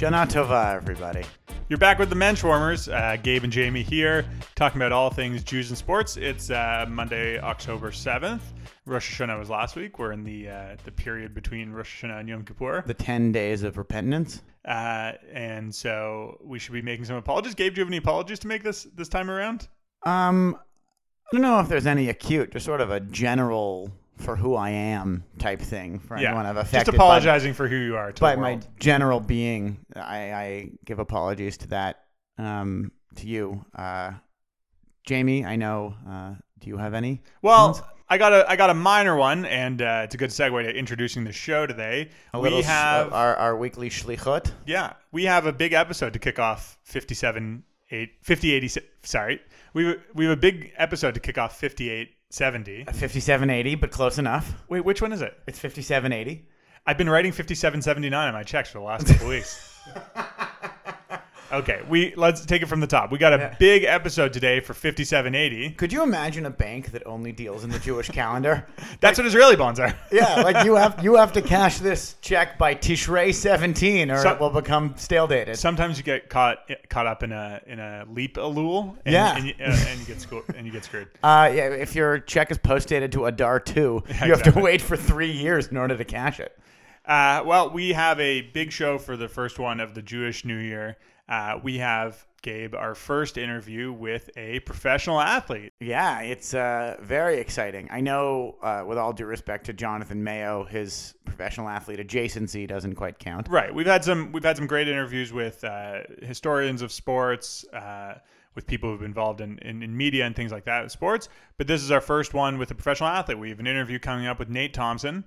Shana Tova, everybody. You're back with the Menschwarmers. Uh, Gabe and Jamie here, talking about all things Jews and sports. It's uh, Monday, October 7th. Rosh Hashanah was last week. We're in the uh, the period between Rosh Hashanah and Yom Kippur. The 10 days of repentance. Uh, and so we should be making some apologies. Gabe, do you have any apologies to make this this time around? Um, I don't know if there's any acute, just sort of a general for who I am type thing for anyone I've affected. Just apologizing by, for who you are to by the my general being. I, I give apologies to that. Um, to you, uh, Jamie. I know. Uh, do you have any? Well, ones? I got a I got a minor one, and uh, it's a good segue to introducing the show today. a we sh- have our, our weekly shlichut. yeah, we have a big episode to kick off 57 8 50 80 sorry. We we have a big episode to kick off 58 70. 5780, but close enough. Wait, which one is it? It's 5780. I've been writing 5779 on my checks for the last couple weeks. Okay, we let's take it from the top. We got a Yeah. big episode today for 5780. Could you imagine a bank that only deals in the Jewish calendar? That's what Israeli bonds are. Yeah, like you have you have to cash this check by Tishrei 17, or So- it will become stale dated. Sometimes you get caught caught up in a in a leap allule, and, Yeah. and, you, uh, and you get screwed. And you get screwed. Uh, yeah, if your check is post dated to Adar 2, you have to wait for three years in order to cash it. Uh, well, we have a big show for the first one of the Jewish New Year. Uh, we have Gabe, our first interview with a professional athlete. Yeah, it's uh, very exciting. I know, uh, with all due respect to Jonathan Mayo, his professional athlete adjacency doesn't quite count. Right. We've had some we've had some great interviews with uh, historians of sports, uh, with people who've been involved in, in, in media and things like that with sports. But this is our first one with a professional athlete. We have an interview coming up with Nate Thompson.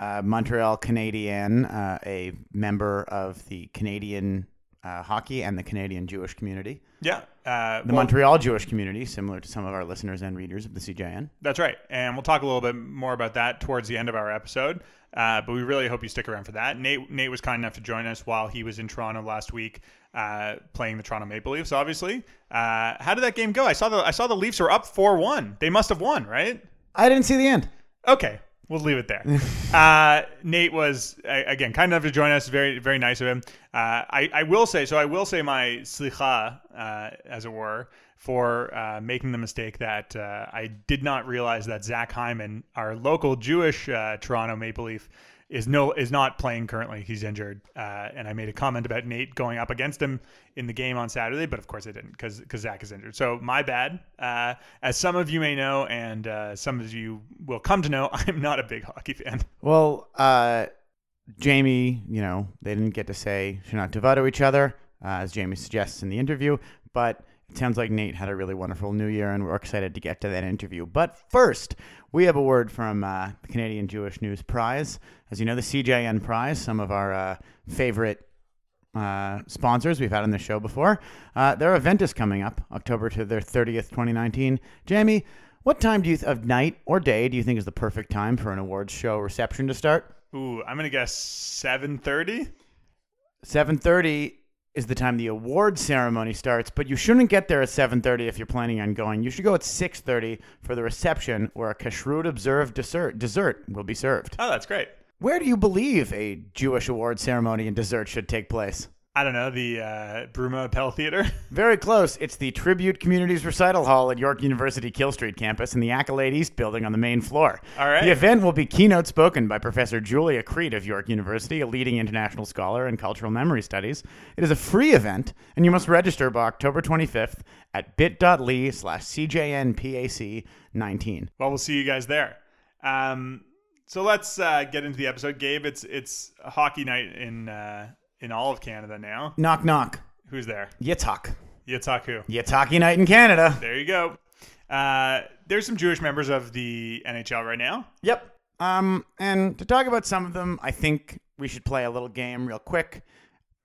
uh, Montreal Canadien, uh, a member of the Canadian uh, hockey and the Canadian Jewish community. Yeah. Uh, The well, Montreal Jewish community, similar to some of our listeners and readers of the CJN. That's right. And we'll talk a little bit more about that towards the end of our episode. Uh, but we really hope you stick around for that. Nate, Nate was kind enough to join us while he was in Toronto last week, uh, playing the Toronto Maple Leafs. Obviously, uh, how did that game go? I saw the I saw the Leafs were up four one. They must have won, right? I didn't see the end. Okay, we'll leave it there. uh, Nate was again kind enough to join us. Very very nice of him. Uh, I I will say so. I will say my slicha, uh, as it were, for uh, making the mistake that uh, I did not realize that Zach Hyman, our local Jewish uh, Toronto Maple Leaf. Is no is not playing currently. He's injured, uh, and I made a comment about Nate going up against him in the game on Saturday, but of course I didn't because because Zach is injured. So my bad. Uh, as some of you may know, and uh, some of you will come to know, I'm not a big hockey fan. Well, uh, Jamie, you know, they didn't get to say Shana Tova to each other, uh, as Jamie suggests in the interview, but it sounds like Nate had a really wonderful new year, and we're excited to get to that interview. But first, we have a word from uh, the Canadian Jewish News Prize. As you know, the CJN Prize, some of our uh, favorite uh, sponsors we've had on the show before. Uh, their event is coming up October to their 30th, 2019. Jamie, what time do you th- of night or day do you think is the perfect time for an awards show reception to start? Ooh, I'm gonna guess 7:30. 7:30 is the time the award ceremony starts, but you shouldn't get there at 7:30 if you're planning on going. You should go at 6:30 for the reception where a kashrut observed dessert dessert will be served. Oh, that's great. Where do you believe a Jewish award ceremony and dessert should take place? I don't know the uh, Bluma Appel Theater. Very close. It's the Tribute Communities Recital Hall at York University Keele Street campus in the Accolade East building on the main floor. All right. The event will be keynote spoken by Professor Julia Creet of York University, a leading international scholar in cultural memory studies. It is a free event, and you must register by October 25th at bit.ly slash CJNPAC19. well, we'll see you guys there. Um, so let's uh, get into the episode. Gabe, it's it's hockey night in uh, in all of Canada now. Knock, knock. Who's there? Yitzhak. Yitzhak who? Hockey night in Canada. There you go. Uh, there's some Jewish members of the NHL right now. Yep. Um, and to talk about some of them, I think we should play a little game real quick.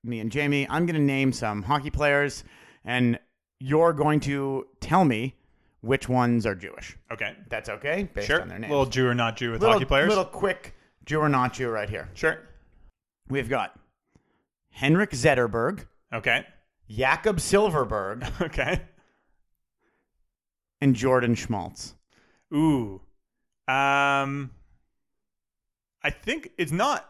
Me and Jamie, I'm going to name some hockey players, and you're going to tell me which ones are Jewish. Okay. That's okay, based Sure. on their names. Little Jew or not Jew with little, hockey players. Little quick Jew or not Jew right here. Sure. We've got Henrik Zetterberg, Okay. Jakob Silfverberg, Okay. and Jordan Schmaltz. Ooh. Um I think it's not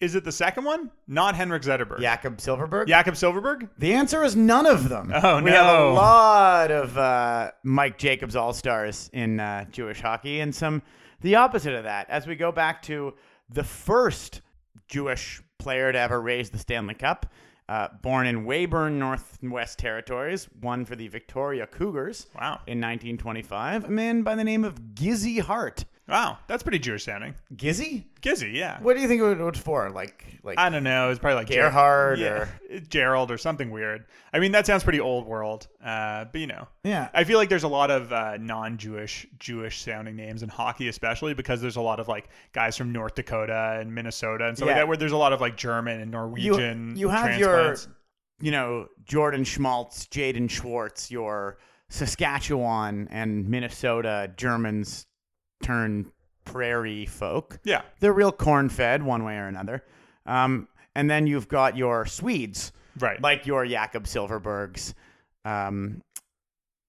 Is it the second one? Not Henrik Zetterberg. Jakob Silfverberg? Jakob Silfverberg? The answer is none of them. Oh, we have a no. lot of uh, Mike Jacobs All Stars in uh, Jewish hockey, and some the opposite of that. As we go back to the first Jewish player to ever raise the Stanley Cup, uh, born in Weyburn, Northwest Territories, won for the Victoria Cougars Wow. in 1925. A man by the name of Gizzy Hart. Wow. That's pretty Jewish sounding. Gizzy? Gizzy, yeah. What do you think it was for? Like, like I don't know. It's probably like Ger- Gerhard yeah, Gerald or something weird. I mean, that sounds pretty old world. Uh, but you know, yeah. I feel like there's a lot of uh, non-Jewish, Jewish sounding names in hockey, especially because there's a lot of like guys from North Dakota and Minnesota and stuff like that, where there's a lot of like German and Norwegian. you have your, you know, Jordan Schmaltz, Jaden Schwartz, your Saskatchewan and Minnesota Germans turn prairie folk. yeah, They're real corn fed one way or another. Um, and then you've got your Swedes, right. like your Jakob Silfverbergs, um,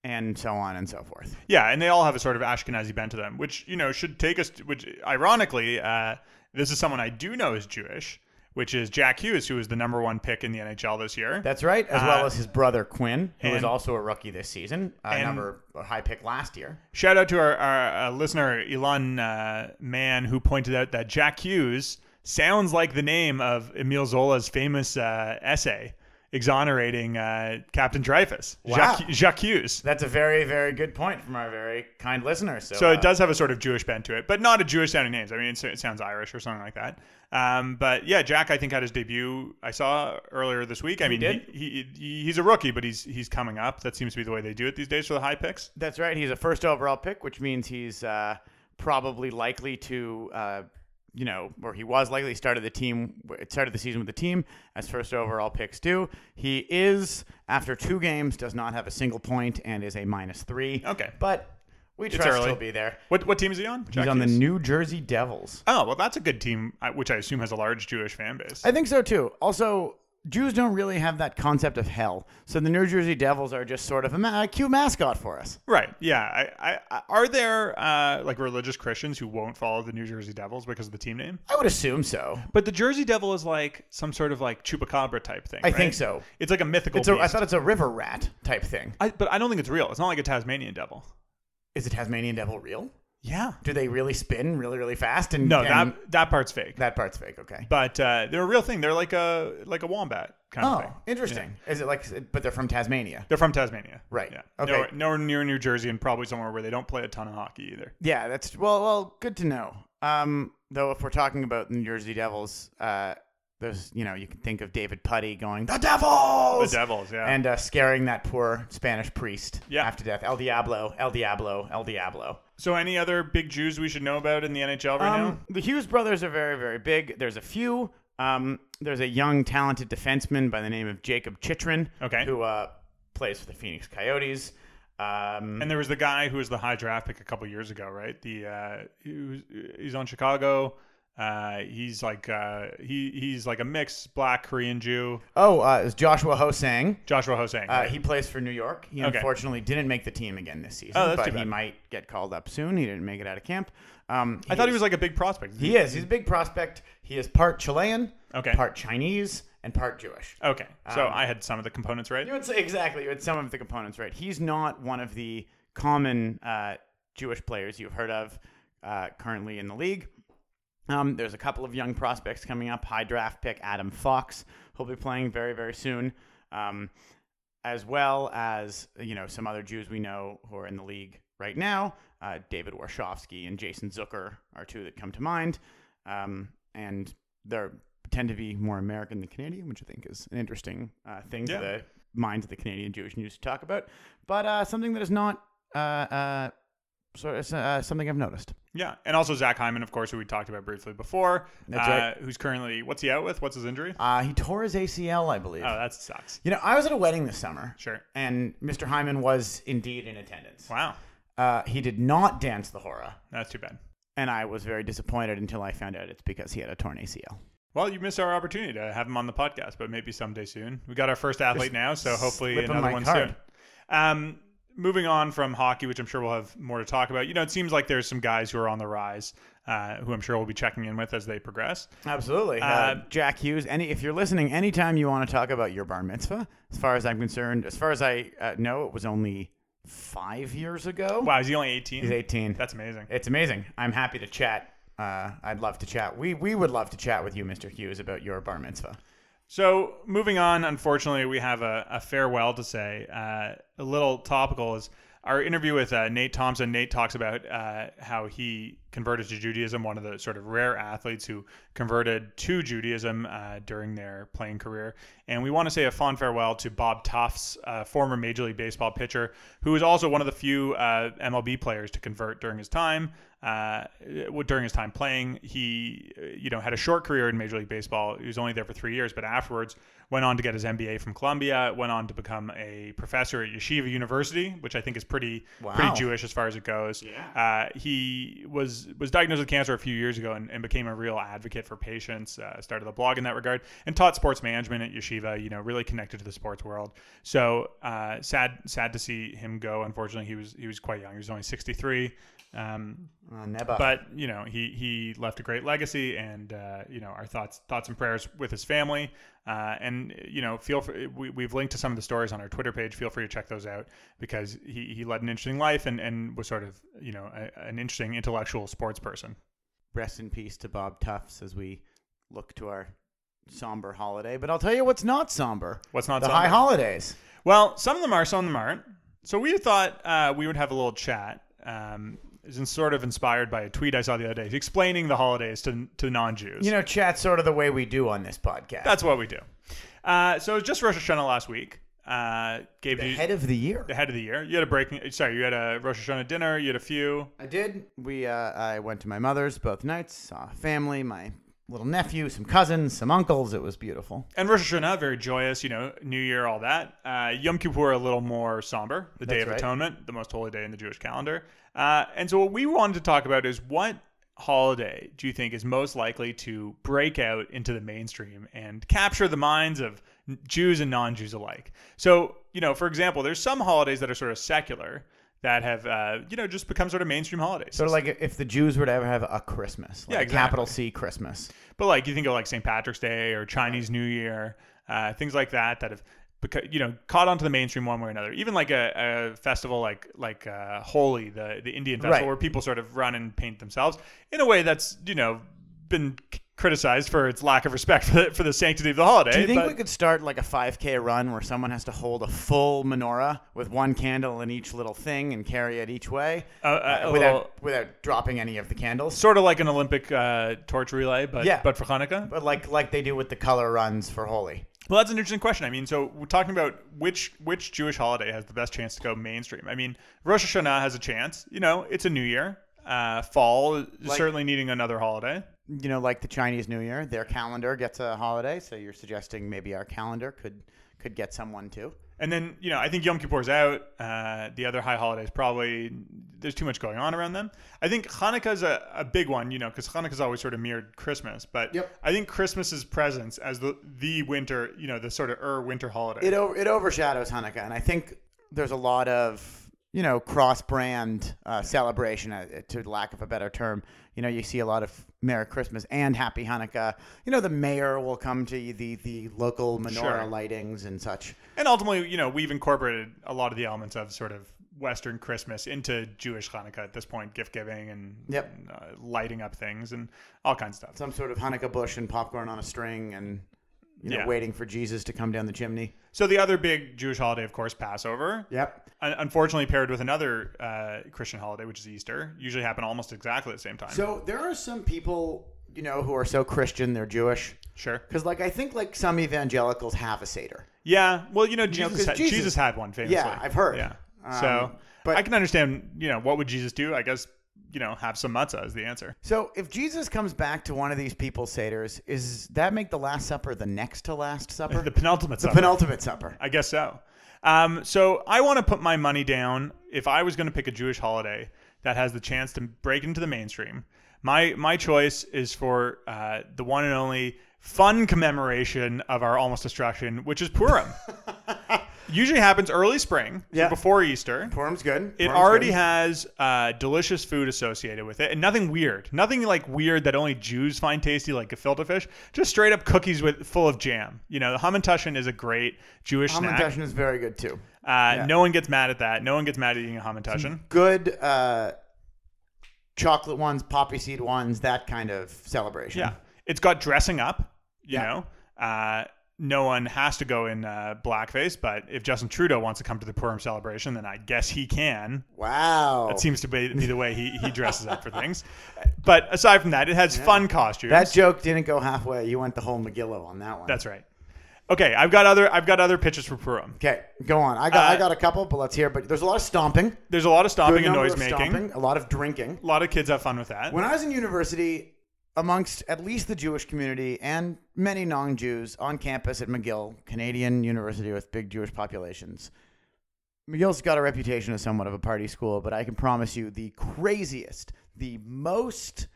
and so on and so forth. Yeah, and they all have a sort of Ashkenazi bent to them, which you know should take us. To, which ironically, uh, this is someone I do know is Jewish, which is Jack Hughes, who was the number one pick in the NHL this year. That's right, as well Uh, as his brother Quinn, who was and- also a rookie this season, a and- number a high pick last year. Shout out to our, our uh, listener Elon uh, Mann, who pointed out that Jack Hughes sounds like the name of Emile Zola's famous uh, essay exonerating uh, Captain Dreyfus, Wow. Jacques, Jacques Hughes. That's a very, very good point from our very kind listener. So, So uh, it does have a sort of Jewish bent to it, but not a Jewish sounding names. I mean, it sounds Irish or something like that. Um, but yeah, Jack, I think had his debut. I saw earlier this week. I mean, did? He, he, he's a rookie, but he's he's coming up. That seems to be the way they do it these days for the high picks. That's right. He's a first overall pick, which means he's uh, probably likely to, uh, you know, or he was likely started the team, started the season with the team as first overall picks do. He is after two games does not have a single point and is a minus three. Okay. but we trust early. he'll be there. What what team is he on? He's Jack on the New Jersey Devils. Oh well, that's a good team, which I assume has a large Jewish fan base. I think so too. Also. Jews don't really have that concept of hell, so the New Jersey Devils are just sort of a, ma- a cute mascot for us. right? Yeah. I, I, are there uh, like religious Christians who won't follow the New Jersey Devils because of the team name? I would assume so. But the Jersey Devil is like some sort of like chupacabra type thing. I think so. It's like a mythical. It's a, I thought it's a river rat type thing. I, but I don't think it's real. It's not like a Tasmanian devil. Is the Tasmanian devil real? Yeah. Do they really spin really, really fast? And No, that that part's fake. that part's fake. Okay. But uh, they're a real thing. They're like a like a wombat kind of Oh, thing. interesting. Is it like? But they're from Tasmania. They're from Tasmania. Right. Yeah. Okay. Nowhere, nowhere near New Jersey and probably somewhere where they don't play a ton of hockey either. Yeah, that's well, well, good to know. Um, though, if we're talking about the New Jersey Devils, uh, there's you know you can think of David Puddy going the devils! The Devils, yeah. and uh, scaring that poor Spanish priest Yeah. after death. El Diablo, El Diablo, El Diablo. so, any other big Jews we should know about in the NHL right now? Um, the Hughes brothers are very, very big. There's a few. Um, there's a young, talented defenseman by the name of Jacob Chychrun, Okay. who uh, plays for the Phoenix Coyotes. Um, And there was the guy who was the high draft pick a couple years ago, right? The uh, he was, he's on Chicago. Uh, he's like uh, he he's like a mixed black Korean Jew. oh, uh, it's Joshua Hosang. Joshua Hosang. Uh, right? he plays for New York. He Okay. unfortunately didn't make the team again this season, Oh, that's but he might get called up soon. He didn't make it out of camp. Um, I thought he was like a big prospect. He is. He's a big prospect. He is part Chilean, Okay. part Chinese, and part Jewish. Okay, so Um, I had some of the components right. You would say exactly. You had some of the components right. He's not one of the common uh, Jewish players you've heard of uh, currently in the league. Um, there's a couple of young prospects coming up. High draft pick Adam Fox, who'll be playing very very soon, um, as well as you know some other Jews we know who are in the league right now. Uh, David Warsofsky and Jason Zucker are two that come to mind, um, and they're tend to be more American than Canadian, which I think is an interesting uh, thing Yeah. to the minds of the Canadian Jewish news to talk about. But uh, something that is not uh, it's uh, something I've noticed. Yeah, and also Zach Hyman, of course, who we talked about briefly before. That's uh, right. Who's currently what's he out with? What's his injury? Uh, he tore his ACL, I believe. Oh, that sucks. you know, I was at a wedding this summer, Sure. and Mr. Hyman was indeed in attendance. Wow, Uh, he did not dance the hora, that's too bad. and I was very disappointed until I found out it's because he had a torn ACL. Well, you missed our opportunity to have him on the podcast, but maybe someday soon. We got our first athlete now, so hopefully another one card. soon. Um, moving on from hockey, which I'm sure we'll have more to talk about. You know, it seems like there's some guys who are on the rise, uh, who I'm sure we'll be checking in with as they progress. Absolutely. Uh, Uh, Jack Hughes, any if you're listening, anytime you want to talk about your bar mitzvah, as far as I'm concerned, as far as I uh, know, it was only five years ago. Wow, is he only 18? He's 18. That's amazing. It's amazing. I'm happy to chat. Uh, I'd love to chat. We we would love to chat with you, Mr. Hughes, about your bar mitzvah. So moving on, unfortunately, we have a, a farewell to say. Uh, a little topical is our interview with uh, Nate Thompson. Nate talks about uh, how he converted to Judaism, one of the sort of rare athletes who converted to Judaism uh, during their playing career. And we want to say a fond farewell to Bob Tufts, uh, former Major League Baseball pitcher, who was also one of the few uh, MLB players to convert during his time. Uh, during his time playing, he, you know, had a short career in Major League Baseball. He was only there for three years, but afterwards went on to get his MBA from Columbia. Went on to become a professor at Yeshiva University, which I think is pretty Wow. pretty Jewish as far as it goes. Uh, he was was diagnosed with cancer a few years ago and, and became a real advocate for patients. Uh, started a blog in that regard and taught sports management at Yeshiva. You know, really connected to the sports world. So uh, sad sad to see him go. Unfortunately, he was he was quite young. He was only sixty three. Um, Uh, Neba. but you know he he left a great legacy and uh, you know our thoughts thoughts and prayers with his family uh, and you know feel free, we, we've linked to some of the stories on our twitter page feel free to check those out because he, he led an interesting life and, and was sort of you know a, an interesting intellectual sports person Rest in peace to Bob Tufts as we look to our somber holiday. But I'll tell you what's not somber. what's not the somber? high holidays. well some of them are some of them aren't so we thought uh, we would have a little chat um, is sort of inspired by a tweet I saw the other day explaining the holidays to, to non-Jews. You know, chat's sort of the way we do on this podcast. That's what we do. Uh, so it was just Rosh Hashanah last week. Uh, gave the you head of the year. the head of the year. You had a breaking. Sorry, you had a Rosh Hashanah dinner. You had a few. I did. We uh, I went to my mother's both nights, saw family, my little nephew, some cousins, some uncles. It was beautiful. And Rosh Hashanah, very joyous, you know, New Year, all that. Uh, Yom Kippur, a little more somber, the Day of right. Atonement, the most holy day in the Jewish calendar. Uh, and so, what we wanted to talk about is what holiday do you think is most likely to break out into the mainstream and capture the minds of Jews and non Jews alike? So, you know, for example, there's some holidays that are sort of secular that have, uh, you know, just become sort of mainstream holidays. Sort of like if the Jews were to ever have a Christmas, like Yeah, a capital. C Christmas. But like you think of like St. Patrick's Day or Chinese New Year, uh, things like that that have you know caught onto the mainstream one way or another. Even like a, a festival like like uh, Holi, the the Indian festival, Right. where people sort of run and paint themselves in a way that's you know been criticized for its lack of respect for the, for the sanctity of the holiday. Do you think but- we could start like a 5K run where someone has to hold a full menorah with one candle in each little thing and carry it each way uh, uh, without little- without dropping any of the candles? sort of like an Olympic uh, torch relay, but Yeah. but for Hanukkah? But like like they do with the color runs for Holi. Well, that's an interesting question. I mean, so we're talking about which which Jewish holiday has the best chance to go mainstream. I mean, Rosh Hashanah has a chance. You know, it's a new year. Uh, fall is Like- certainly needing another holiday. You know, like the Chinese New Year, their calendar gets a holiday, so you're suggesting maybe our calendar could could get someone too. And then, you know, I think Yom Kippur's out. Uh, the other high holidays probably there's too much going on around them. I think Hanukkah's a, a big one, you know, because Hanukkah's always sort of mirrored Christmas. But Yep. I think Christmas's presence as the the winter, you know, the sort of er winter holiday. It o- it overshadows Hanukkah, and I think there's a lot of you know cross brand uh, celebration, uh, to lack of a better term. You know, you see a lot of Merry Christmas and Happy Hanukkah. You know, the mayor will come to the the local menorah Sure. lightings and such. And ultimately, you know, we've incorporated a lot of the elements of sort of Western Christmas into Jewish Hanukkah at this point, gift giving and, Yep. and, uh, lighting up things and all kinds of stuff. Some sort of Hanukkah bush and popcorn on a string, and you know, Yeah. waiting for Jesus to come down the chimney. So the other big Jewish holiday, of course, Passover. Yep. Unfortunately, paired with another uh, Christian holiday, which is Easter, usually happen almost exactly at the same time. So there are some people, you know, who are so Christian they're Jewish. sure. Because, like, I think like some evangelicals have a seder. Yeah. Well, you know, know, had, Jesus- Jesus, had one famously. Yeah, I've heard. Yeah. Um, so, but- I can understand. You know, what would Jesus do? I guess you know, have some matzah is the answer. So, if Jesus comes back to one of these people's seders, is that make the Last Supper the next to Last Supper? The penultimate. Supper. The supper. penultimate supper. I guess so. Um, so I want to put my money down. If I was going to pick a Jewish holiday that has the chance to break into the mainstream, my my choice is for uh, the one and only fun commemoration of our almost destruction, which is Purim. Usually happens early spring, so Yeah. before Easter. Purim's good. It Purim's already good. has uh, delicious food associated with it, and nothing weird. Nothing like weird that only Jews find tasty, like gefilte fish. Just straight up cookies with full of jam. You know, the hamantaschen is a great Jewish snack. Hamantaschen is very good too. Uh, No one gets mad at that. No one gets mad at eating a hamantaschen. Good uh, chocolate ones, poppy seed ones, that kind of celebration. Yeah, it's got dressing up. You Yeah. know, uh, no one has to go in uh, blackface, but if Justin Trudeau wants to come to the Purim celebration, then I guess he can. Wow. That seems to be, be the way he, he dresses up for things. But aside from that, it has fun costumes. that joke didn't go halfway. You went the whole Megillah on that one. That's right. Okay, I've got other I've got other pitches for Purim. okay. Go on. I got I Uh, got a couple, but let's hear. But there's a lot of stomping, There's a lot of stomping and noise of making. stomping, a lot of drinking. A lot of kids have fun with that. When I was in university, amongst at least the Jewish community and many non-Jews on campus at McGill, Canadian university with big Jewish populations, McGill's got a reputation as somewhat of a party school, but I can promise you the craziest, the most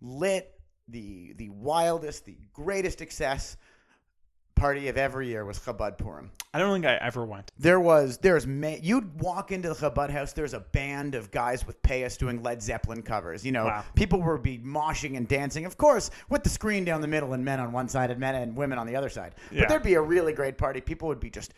lit, the the wildest, the greatest excess party of every year was Chabad Purim. I don't think I ever went. There was there's ma- you'd walk into the Chabad house. There's a band of guys with payas doing Led Zeppelin covers. You know, Wow. people would be moshing and dancing, of course, with the screen down the middle and men on one side and men and women on the other side. Yeah. But there'd be a really great party. People would be just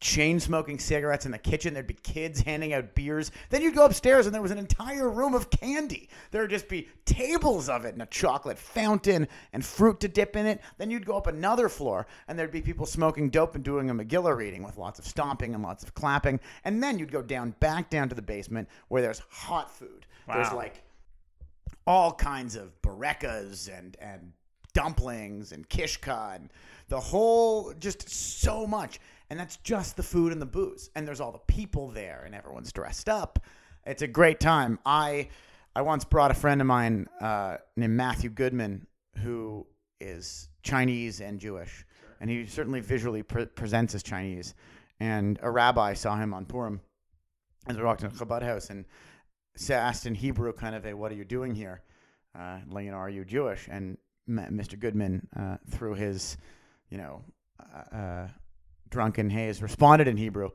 chain smoking cigarettes in the kitchen. There'd be kids handing out beers. Then you'd go upstairs and there was an entire room of candy. There would just be tables of it and a chocolate fountain and fruit to dip in it. Then you'd go up another floor and there'd be people smoking dope and doing a Megillah reading with lots of stomping and lots of clapping. And then you'd go down back down to the basement where there's hot food. There's like all kinds of barekas and and dumplings and kishka and the whole just so much and that's just the food and the booze and there's all the people there and everyone's dressed up it's a great time i i once brought a friend of mine uh, named matthew goodman who is chinese and jewish and he certainly visually pre- presents as chinese and a rabbi saw him on purim as we walked in a Chabad house and asked in Hebrew, kind of a, "What are you doing here? Uh, are you Jewish?" And Mr. Goodman, uh, through his, you know, uh, uh, drunken haze, responded in Hebrew,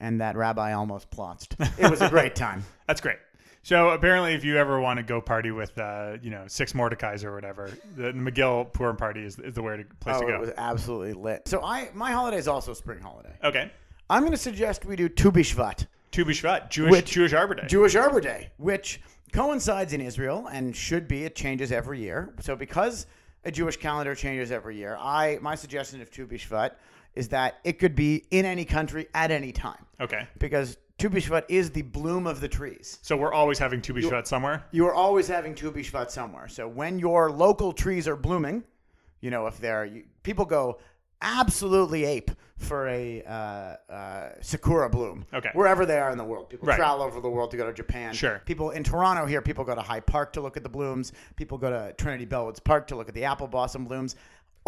and that rabbi almost plotzed. It was a great time. That's great. So apparently, if you ever want to go party with, uh, you know, six Mordecai's or whatever, the McGill Purim party is, is the way to, place oh, to it was absolutely lit. So I, my holiday is also a spring holiday. Okay. I'm going to suggest we do Tu B'Shvat. Tu B'Shvat, Jewish Which- Jewish Arbor Day. Jewish Arbor Day, which coincides in Israel and should be. It changes every year. So because a Jewish calendar changes every year, I my suggestion of Tu B'Shvat is that it could be in any country at any time okay. because Tu B'Shvat is the bloom of the trees. So we're always having Tu B'Shvat somewhere. You are always having Tu B'Shvat somewhere. So when your local trees are blooming, you know if they're you, people go absolutely ape for a uh, uh, sakura bloom. Okay. Wherever they are in the world, people Right. travel over the world to go to Japan. Sure. People in Toronto here, people go to High Park to look at the blooms. People go to Trinity Bellwoods Park to look at the apple blossom blooms.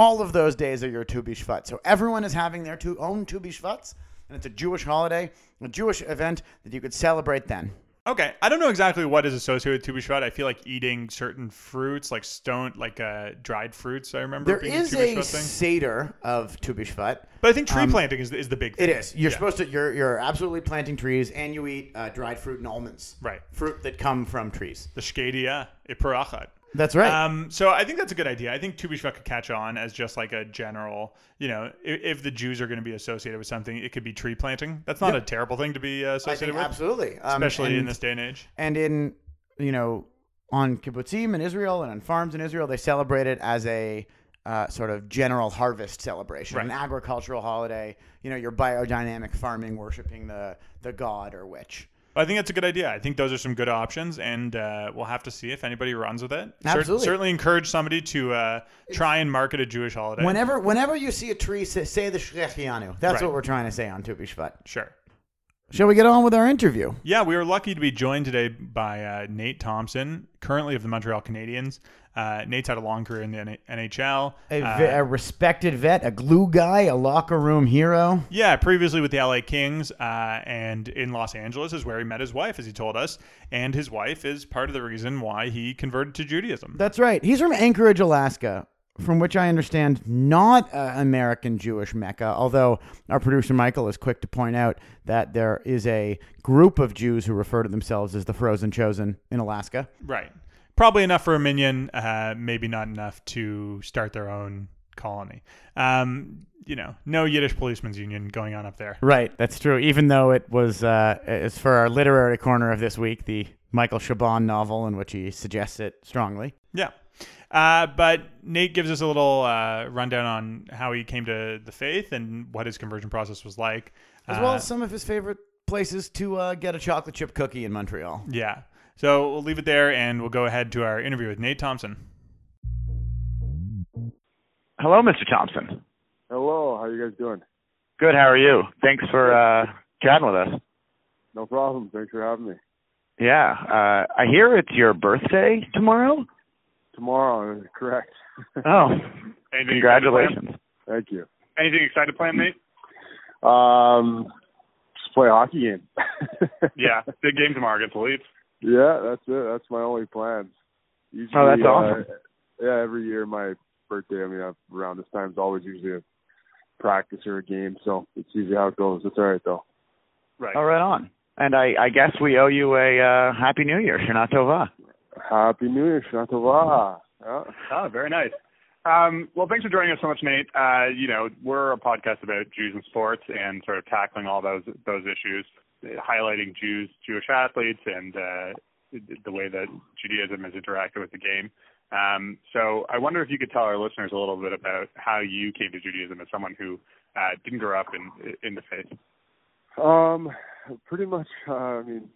All of those days are your Tu B'Shvat. So everyone is having their two own Tu B'Shvats, and it's a Jewish holiday, a Jewish event that you could celebrate then. Okay, I don't know exactly what is associated with Tu B'Shvat. I feel like eating certain fruits, like stone, like uh, dried fruits. I remember There being is a a. Seder of Tu B'Shvat. But I think tree planting is, is the big thing. It is. You're Yeah. supposed to. You're you're absolutely planting trees, and you eat uh, dried fruit and almonds. Right. Fruit that come from trees. The Shkedia, Iparachat. That's right. Um, so I think that's a good idea. I think Tu B'Shvat could catch on as just like a general, you know, if, if the Jews are going to be associated with something, it could be tree planting. That's not Yep. a terrible thing to be uh, associated with, absolutely, um, especially in this day and age. and in you know on kibbutzim in Israel and on farms in Israel, they celebrate it as a uh, sort of general harvest celebration, an agricultural holiday. You know, your biodynamic farming, worshiping the the god or witch. I think that's a good idea. I think those are some good options, and uh, we'll have to see if anybody runs with it. Cer- Absolutely. certainly encourage somebody to uh, try and market a Jewish holiday. Whenever whenever you see a tree, say, say the Shehecheyanu. That's Right. what we're trying to say on Tu B'Shvat. sure. Shall we get on with our interview? Yeah, we are lucky to be joined today by uh, Nate Thompson, currently of the Montreal Canadiens. Uh, Nate's had a long career in the N- NHL. A, Uh, a respected vet, a glue guy, a locker room hero. Yeah, previously with the LA Kings uh, and in Los Angeles is where he met his wife, as he told us. And his wife is part of the reason why he converted to Judaism. That's right. He's from Anchorage, Alaska. From which I understand, not an American Jewish Mecca, although our producer Michael is quick to point out that there is a group of Jews who refer to themselves as the Frozen Chosen in Alaska. Right. Probably enough for a minyan, uh, maybe not enough to start their own colony. Um, you know, no Yiddish policemen's union going on up there. Right, that's true. Even though it was, uh, it's for our literary corner of this week, the Michael Chabon novel in which he suggests it strongly. Yeah. Uh, but Nate gives us a little uh, rundown on how he came to the faith and what his conversion process was like, as well as some of his favorite places to uh, get a chocolate chip cookie in Montreal. Yeah. So we'll leave it there, and we'll go ahead to our interview with Nate Thompson. Hello, Mr. Thompson. Hello, how are you guys doing? Good. How are you? Thanks for uh, chatting with us. No problem. Thanks for having me. Yeah, uh, I hear it's your birthday tomorrow. Tomorrow, correct. Oh, Anything congratulations! Thank you. Anything excited to plan, Nate? Um, just play a hockey game. Yeah, big game tomorrow against the Leafs. yeah, that's it. That's my only plans. Usually, Oh, that's uh, yeah, every year my birthday. I mean, uh, around this time is always usually a practice or a game, so it's usually how it goes. It's all right though. Right. All right on. And I, I guess we owe you a uh, happy New Year, Shana Tova. Happy New Year, Shana Tova. Yeah. Oh, very nice. Um, well, thanks for joining us so much, Nate. Uh, you know, we're a podcast about Jews and sports and sort of tackling all those those issues, highlighting Jews, Jewish athletes, and uh, the way that Judaism has interacted with the game. Um, so I wonder if you could tell our listeners a little bit about how you came to Judaism as someone who uh, didn't grow up in in the faith. Um, pretty much. Uh, I mean,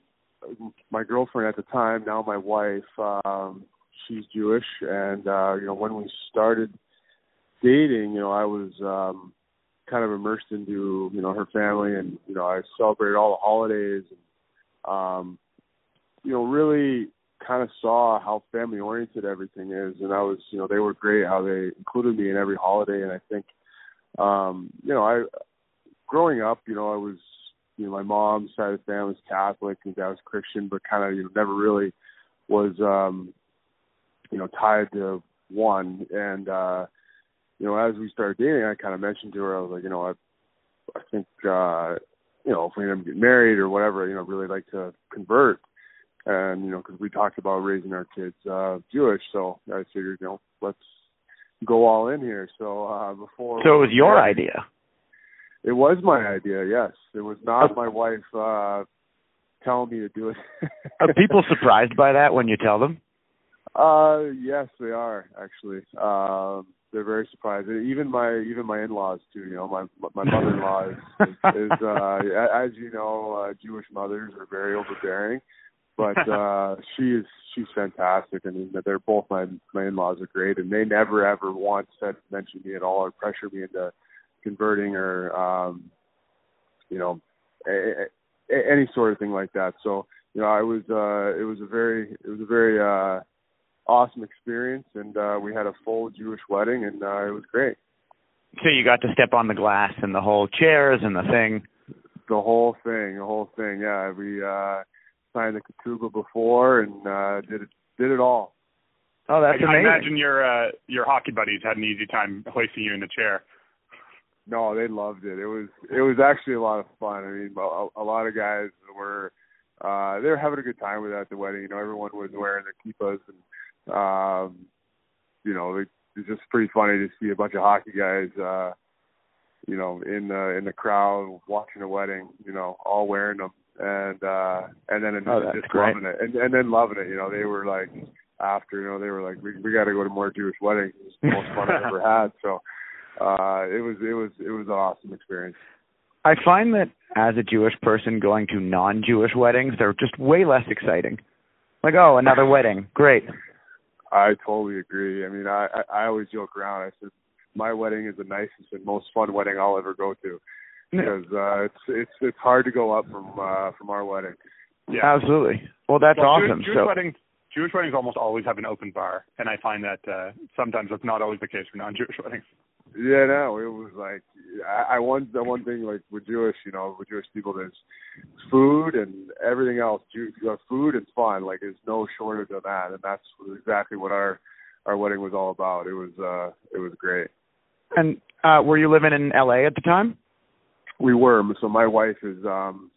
my girlfriend at the time, now my wife, um, she's Jewish, and uh, you know, when we started dating, you know, I was um, kind of immersed into you know her family, and you know, I celebrated all the holidays, and um, you know, really kind of saw how family oriented everything is, and I was, you know, they were great how they included me in every holiday, and I think, um, you know, I growing up, you know, I was you know, my mom's side of the family was Catholic and dad was Christian, but kind of, you know, never really was, um, you know, tied to one. And, uh, you know, as we started dating, I kind of mentioned to her, I was like, you know, I, I think, uh, you know, if we ever get married or whatever, you know, really like to convert. And, you know, because we talked about raising our kids, uh, Jewish. So I figured, you know, let's go all in here. So, uh, before. So it was your idea. It was my idea, yes. It was not my wife uh telling me to do it. Are people surprised by that when you tell them? uh yes, they are actually. Um they're very surprised. Even my even my in-laws too, you know, my my mother-in-law is, is uh as you know, uh Jewish mothers are very overbearing. But uh she is she's fantastic. I mean, they're both my my in-laws are great and they never ever once said mention me at all or pressure me into converting or um you know a, a, any sort of thing like that so you know i was uh it was a very it was a very uh awesome experience and uh we had a full jewish wedding and uh it was great So you got to step on the glass and the whole chairs and the thing. the whole thing the whole thing yeah we uh signed the ketubah before and uh did it did it all Oh, that's I, I amazing. imagine your uh, your hockey buddies had an easy time hoisting you in the chair. No, they loved it. It was it was actually a lot of fun. I mean, a, a lot of guys were uh they were having a good time with at the wedding. You know, everyone was wearing their kippas and um you know, it, it's just pretty funny to see a bunch of hockey guys uh you know, in the in the crowd watching a wedding, you know, all wearing them and uh and then Oh, just great. loving it. And and then loving it, you know, they were like after, you know, they were like, We we gotta go to more Jewish weddings. It's the most fun I've ever had. So uh it was it was it was an awesome experience. I find that as a Jewish person going to non-Jewish weddings, they're just way less exciting. Like, oh, another wedding, great. I totally agree. I mean, I I, I always joke around. I said my wedding is the nicest and most fun wedding I'll ever go to because uh, it's it's it's hard to go up from uh, from our wedding. Yeah. Absolutely. Well, that's well, awesome. Jewish, Jewish so, weddings Jewish weddings almost always have an open bar, and I find that uh, sometimes that's not always the case for non-Jewish weddings. Yeah, no, it was like I, I one the one thing like with Jewish, you know, with Jewish people, there's food and everything else. Jew, uh, food and fun, like there's no shortage of that, and that's exactly what our our wedding was all about. It was uh it was great. And uh were you living in LA at the time? We were. So my wife is um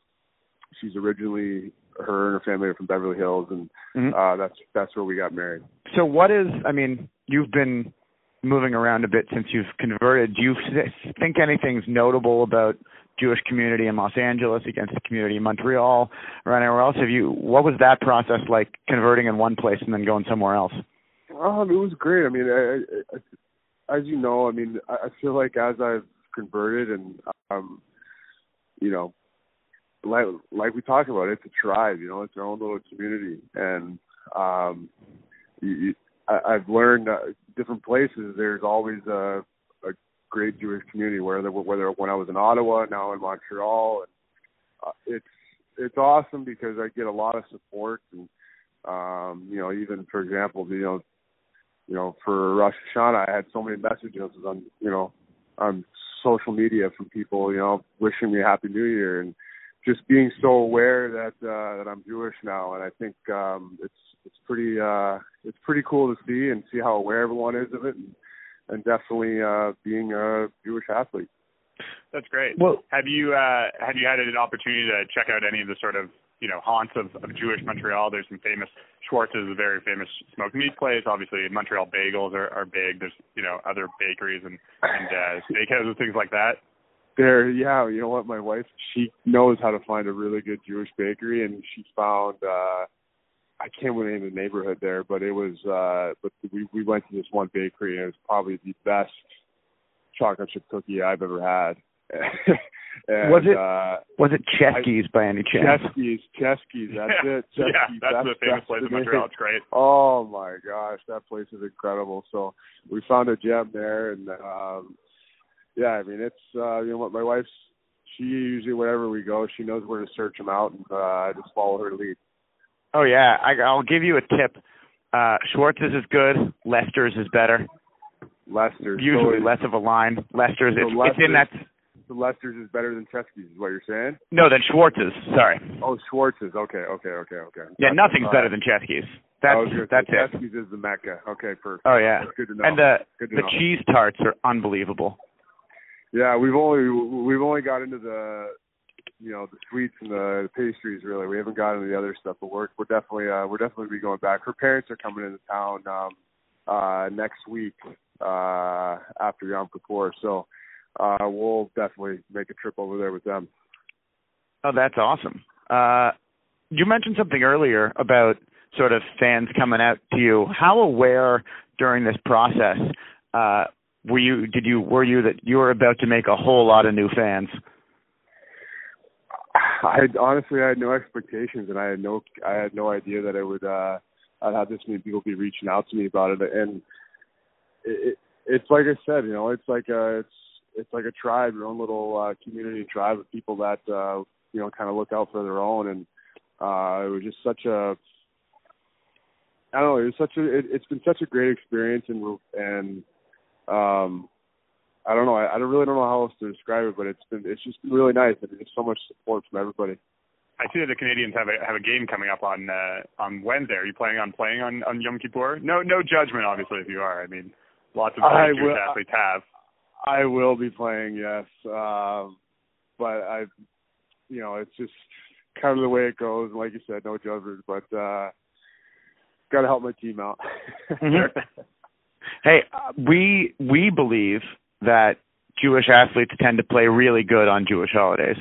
she's originally her and her family are from Beverly Hills and Mhm. uh that's that's where we got married. So what is I mean, you've been moving around a bit since you've converted. Do you th- think anything's notable about Jewish community in Los Angeles against the community in Montreal or anywhere else? Have you what was that process like converting in one place and then going somewhere else? Um, it was great. I mean, I, I, as you know, I mean, I, I feel like as I've converted and um, you know, like like we talked about, it's a tribe. You know, it's our own little community, and um, you, you, I, I've learned uh, different places. There's always a, a great Jewish community. Whether whether when I was in Ottawa, now in Montreal, and uh, it's it's awesome because I get a lot of support and um, you know, even for example, you know, you know, for Rosh Hashanah, I had so many messages on, you know, on social media from people, you know, wishing me a happy New Year and just being so aware that uh, that I'm Jewish now, and I think um, it's it's pretty uh, it's pretty cool to see and see how aware everyone is of it, and, and definitely uh, being a Jewish athlete. That's great. Well, Have you uh, have you had an opportunity to check out any of the sort of you know haunts of, of Jewish Montreal? There's some famous Schwartz is a very famous smoked meat place. Obviously, Montreal bagels are, are big. There's you know other bakeries and and uh, steakhouses things like that. There, yeah, you know what? My wife, she knows how to find a really good Jewish bakery, and she found. uh I can't remember the name of the neighborhood there, but it was. uh But we we went to this one bakery, and it was probably the best chocolate chip cookie I've ever had. and, Was it- Uh, was it Cheskie's by any chance? Cheskie's, Cheskie's, that's yeah, it. yeah, Cheskie's, that's, the famous place in Montreal. It's great. Oh my gosh, that place is incredible. So we found a gem there, and um yeah, I mean it's uh you know what my wife's she usually wherever we go, she knows where to search them out, and uh, I just follow her lead. Oh yeah, I, I'll give you a tip. Uh, Schwartz's is good. Lester's is better. Lester's Usually so less of a line. Lester's So it's, it's in that. Lester's- so Lester's is better than Cheskie's, is what you're saying? No, than Schwartz's. Sorry. Oh, Schwartz's. Okay, okay, okay, okay. Yeah, That's- nothing's better than Cheskie's. That's gonna say that's it. Cheskie's is the mecca. Okay, perfect. Oh yeah. That's good to know. And the good to the know. cheese tarts are unbelievable. Yeah, we've only we've only got into the you know the sweets and the the pastries really. We haven't got into the other stuff, but we're we're definitely uh, we're definitely be going back. Her parents are coming into town um, uh, next week uh, after Yom Kippur, so uh, we'll definitely make a trip over there with them. Oh, that's awesome. Uh, you mentioned something earlier about sort of fans coming out to you. How aware during this process uh, were you? Did you were you that you were about to make a whole lot of new fans? I honestly I had no expectations, and I had no I had no idea that I would uh, I'd have this many people be reaching out to me about it, and it, it it's like I said, you know, it's like a it's it's like a tribe, your own little uh, community tribe of people that uh, you know kind of look out for their own, and uh, it was just such a I don't know, it was such a it, it's been such a great experience, and and um I don't know. I, I really don't know how else to describe it, but it's been it's just been really nice, and there's so much support from everybody. I see that the Canadiens have a have a game coming up on uh, on Wednesday. Are you planning on playing on on Yom Kippur? No no judgment, obviously, if you are. I mean, lots of I Jewish will- athletes have. I will be playing, yes, um, but I, you know, it's just kind of the way it goes. Like you said, no judgment, but uh, got to help my team out. Hey, uh, we we believe that Jewish athletes tend to play really good on Jewish holidays.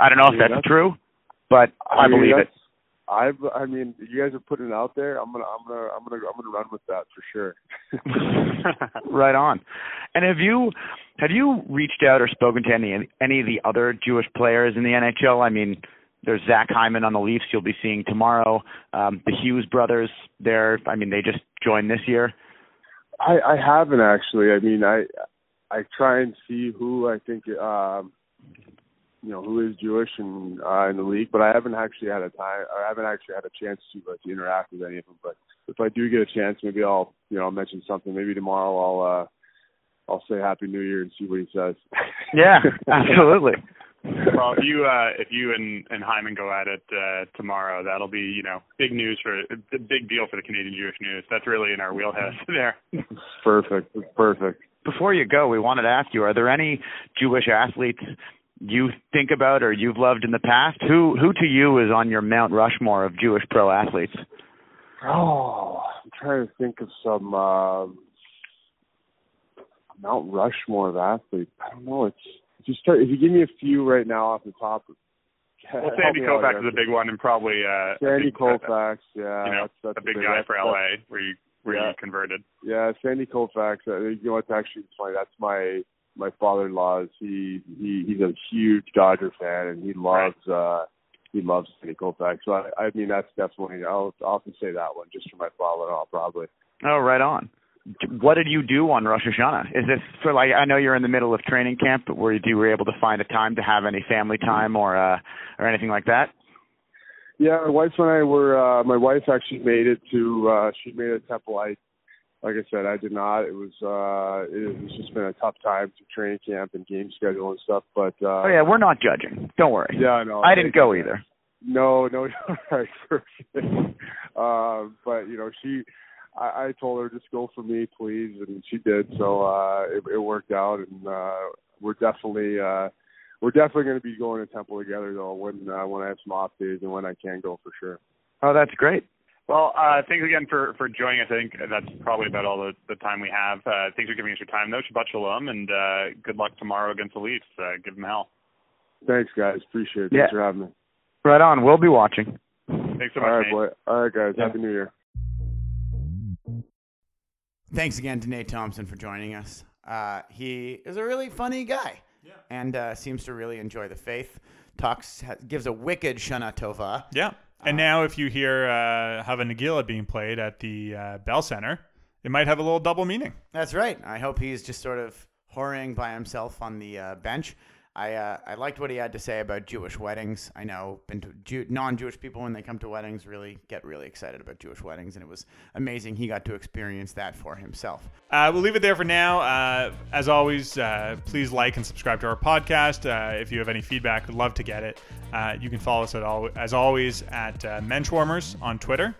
I don't know if that's, that's- true, but I, mean, believe it. I I mean, you guys are putting it out there. I'm gonna I'm gonna I'm gonna I'm gonna run with that for sure. right on. And have you have you reached out or spoken to any any of the other Jewish players in the NHL? I mean, there's Zach Hyman on the Leafs. You'll be seeing tomorrow. Um, the Hughes brothers. They're I mean, they just joined this year. I I haven't actually. I mean, I I try and see who I think um you know who is Jewish and uh, in the league, but I haven't actually had a time. I haven't actually had a chance to uh, to interact with any of them. But if I do get a chance, maybe I'll you know I'll mention something. Maybe tomorrow I'll uh I'll say Happy New Year and see what he says. Yeah, absolutely. well, if you uh, if you and, and Hyman go at it uh, tomorrow, that'll be you know big news for a big deal for the Canadian Jewish news. That's really in our wheelhouse there. Perfect. Perfect. Before you go, we wanted to ask you: Are there any Jewish athletes you think about or you've loved in the past? Who who to you is on your Mount Rushmore of Jewish pro athletes? Oh, I'm trying to think of some um, Mount Rushmore of athletes. I don't know. It's if you start if you give me a few right now off the top. Well, Sandy me out Koufax here. is a big one, and probably uh, Sandy big, Koufax, yeah, you know, that's, that's a big big guy that's- for LA, where you where Yeah. you converted. Yeah, Sandy Koufax. Uh, you know what's actually funny? That's my my father-in-law's. He he he's a huge Dodger fan, and he loves uh he loves Sandy Koufax. So I, I mean, that's definitely I'll I'll often say that one just for my father-in-law, probably. Oh, right on. What did you do on Rosh Hashanah? Is this for like I know you're in the middle of training camp, but were you, you were able to find a time to have any family time or uh or anything like that? Yeah, my wife and I were. uh My wife actually made it to. uh She made it to Temple. I, like I said, I did not. It was. uh It was just been a tough time to training camp and game schedule and stuff. But. uh Oh yeah, we're not judging. Don't worry. Yeah, no. I didn't go either. No, no, no, right, perfect. Um, but you know, she, I, I told her just go for me, please, and she did. So uh, it, it worked out, and uh, we're definitely, uh, we're definitely going to be going to Temple together though when uh, when I have some off days and when I can go for sure. Oh, that's great. Well, uh, thanks again for, for joining us. I think that's probably about all the, the time we have. Uh, thanks for giving us your time, though. Shabbat shalom, and uh, good luck tomorrow against the Leafs. Uh, give them hell. Thanks, guys. Appreciate it. Yeah. Thanks for having me. Right on. We'll be watching. Thanks so much, All right, Nate. boy. All right, guys. Yeah. Happy New Year. Thanks again to Nate Thompson for joining us. Uh, he is a really funny guy, Yeah. and uh, seems to really enjoy the faith. Talks, ha- gives a wicked Shana Tova. Yeah. And now, if you hear uh, Hava Nagila being played at the uh, Bell Center, it might have a little double meaning. That's right. I hope he's just sort of whoring by himself on the uh, bench. I uh, I liked what he had to say about Jewish weddings. I know Jew- non-Jewish people when they come to weddings really get really excited about Jewish weddings, and it was amazing he got to experience that for himself. Uh, we'll leave it there for now. Uh, as always, uh, please like and subscribe to our podcast. Uh, if you have any feedback, we'd love to get it. Uh, you can follow us at all, as always at Menschwarmers on Twitter.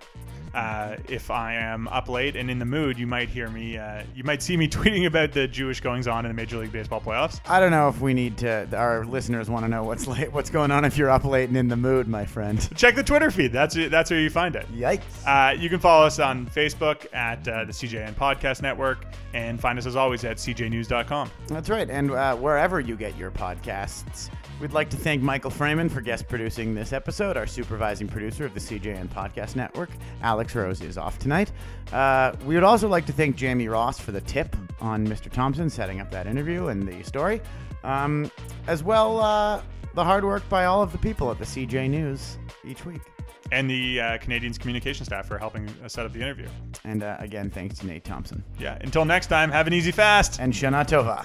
Uh, if I am up late and in the mood, you might hear me. Uh, you might see me tweeting about the Jewish goings on in the Major League Baseball playoffs. I don't know if we need to. Our listeners want to know what's late, what's going on if you're up late and in the mood, my friend. Check the Twitter feed. That's that's where you find it. Yikes. Uh, you can follow us on Facebook at uh, the CJN Podcast Network and find us as always at cjnews.com. That's right. And uh, wherever you get your podcasts, we'd like to thank Michael Freeman for guest producing this episode, our supervising producer of the CJN Podcast Network. Alex Rose is off tonight. Uh, we would also like to thank Jamie Ross for the tip on Mr. Thompson setting up that interview and the story, um, as well uh, the hard work by all of the people at the CJ News each week. And the uh, Canadiens communication staff for helping set up the interview. And uh, again, thanks to Nate Thompson. Yeah. Until next time, have an easy fast. And Shana Tova.